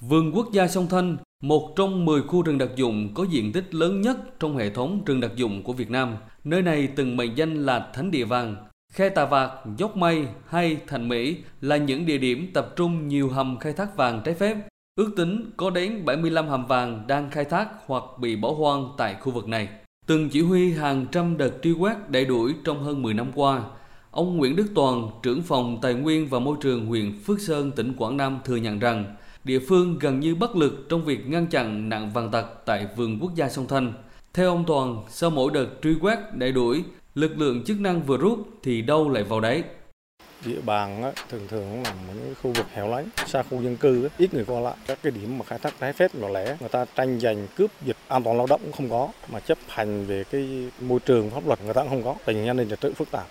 Vườn quốc gia sông Thanh, một trong 10 khu rừng đặc dụng có diện tích lớn nhất trong hệ thống rừng đặc dụng của Việt Nam. Nơi này từng mệnh danh là Thánh địa vàng. Khe Tà Vạc, Dốc Mây hay Thành Mỹ là những địa điểm tập trung nhiều hầm khai thác vàng trái phép. Ước tính có đến 75 hầm vàng đang khai thác hoặc bị bỏ hoang tại khu vực này. Từng chỉ huy hàng trăm đợt truy quét đẩy đuổi trong hơn 10 năm qua, ông Nguyễn Đức Toàn, trưởng phòng Tài nguyên và Môi trường huyện Phước Sơn, tỉnh Quảng Nam thừa nhận rằng địa phương gần như bất lực trong việc ngăn chặn nạn vàng tặc tại vườn quốc gia sông Thanh. Theo ông Toàn, sau mỗi đợt truy quét đẩy đuổi, lực lượng chức năng vừa rút thì đâu lại vào đấy. Địa bàn á, thường thường ở những khu vực hẻo lánh, xa khu dân cư, á, ít người qua lại. Các cái điểm mà khai thác trái phép nhỏ lẻ, người ta tranh giành cướp giật an toàn lao động cũng không có, mà chấp hành về cái môi trường pháp luật người ta cũng không có. Tình hình an ninh trật tự phức tạp.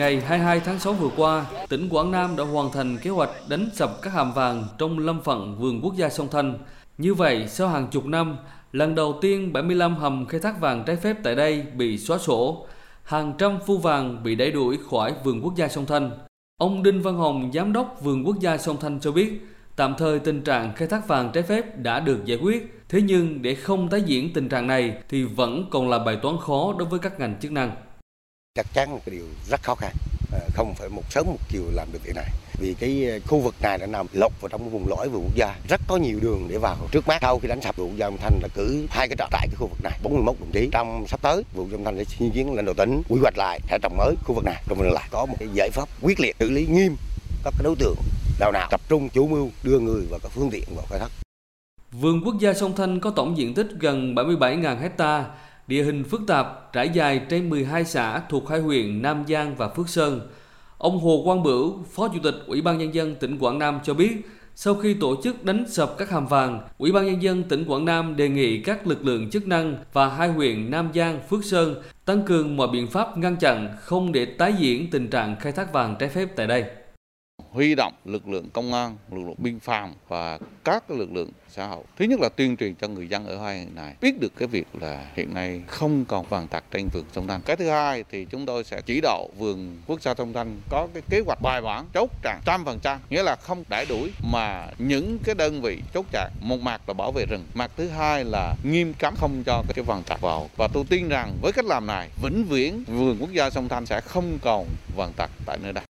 Ngày 22 tháng 6 vừa qua, tỉnh Quảng Nam đã hoàn thành kế hoạch đánh sập các hàm vàng trong lâm phận vườn quốc gia sông Thanh. Như vậy, sau hàng chục năm, lần đầu tiên 75 hầm khai thác vàng trái phép tại đây bị xóa sổ, hàng trăm phu vàng bị đẩy đuổi khỏi vườn quốc gia sông Thanh. Ông Đinh Văn Hồng, giám đốc vườn quốc gia sông Thanh cho biết, tạm thời tình trạng khai thác vàng trái phép đã được giải quyết, thế nhưng để không tái diễn tình trạng này thì vẫn còn là bài toán khó đối với các ngành chức năng chắc chắn là cái điều rất khó khăn. Ờ, không phải một sớm một chiều làm được việc này. Vì cái ờ, khu vực này đã nằm lọt vào trong vùng lõi vườn quốc gia. Rất có nhiều đường để vào. Trước mắt, sau khi đánh sập vườn quốc gia Thanh là cử hai cái trại tại cái khu vực này 41 đồng chí. Trong sắp tới vườn Âm Thanh sẽ xin kiến lãnh đạo tỉnh quy hoạch lại sẽ trồng mới khu vực này. Rồi lại có một cái giải pháp quyết liệt, xử lý nghiêm các cái đối tượng nào nào tập trung chủ mưu, đưa người và các phương tiện vào khai thác. Vườn quốc gia sông Thanh có tổng diện tích gần 77.000 hecta địa hình phức tạp trải dài trên 12 xã thuộc hai huyện Nam Giang và Phước Sơn. Ông Hồ Quang Bửu, Phó Chủ tịch Ủy ban Nhân dân tỉnh Quảng Nam cho biết, sau khi tổ chức đánh sập các hàm vàng, Ủy ban Nhân dân tỉnh Quảng Nam đề nghị các lực lượng chức năng và hai huyện Nam Giang, Phước Sơn tăng cường mọi biện pháp ngăn chặn không để tái diễn tình trạng khai thác vàng trái phép tại đây huy động lực lượng công an, lực lượng biên phòng và các lực lượng xã hội. Thứ nhất là tuyên truyền cho người dân ở hai huyện này biết được cái việc là hiện nay không còn vàng tặc trên vườn sông Thanh. Cái thứ hai thì chúng tôi sẽ chỉ đạo vườn quốc gia sông Thanh có cái kế hoạch bài bản chốt chặn trăm phần trăm, nghĩa là không đẩy đuổi mà những cái đơn vị chốt chặn một mặt là bảo vệ rừng, mặt thứ hai là nghiêm cấm không cho cái vàng tặc vào. Và tôi tin rằng với cách làm này vĩnh viễn vườn quốc gia sông Thanh sẽ không còn vàng tặc tại nơi đây.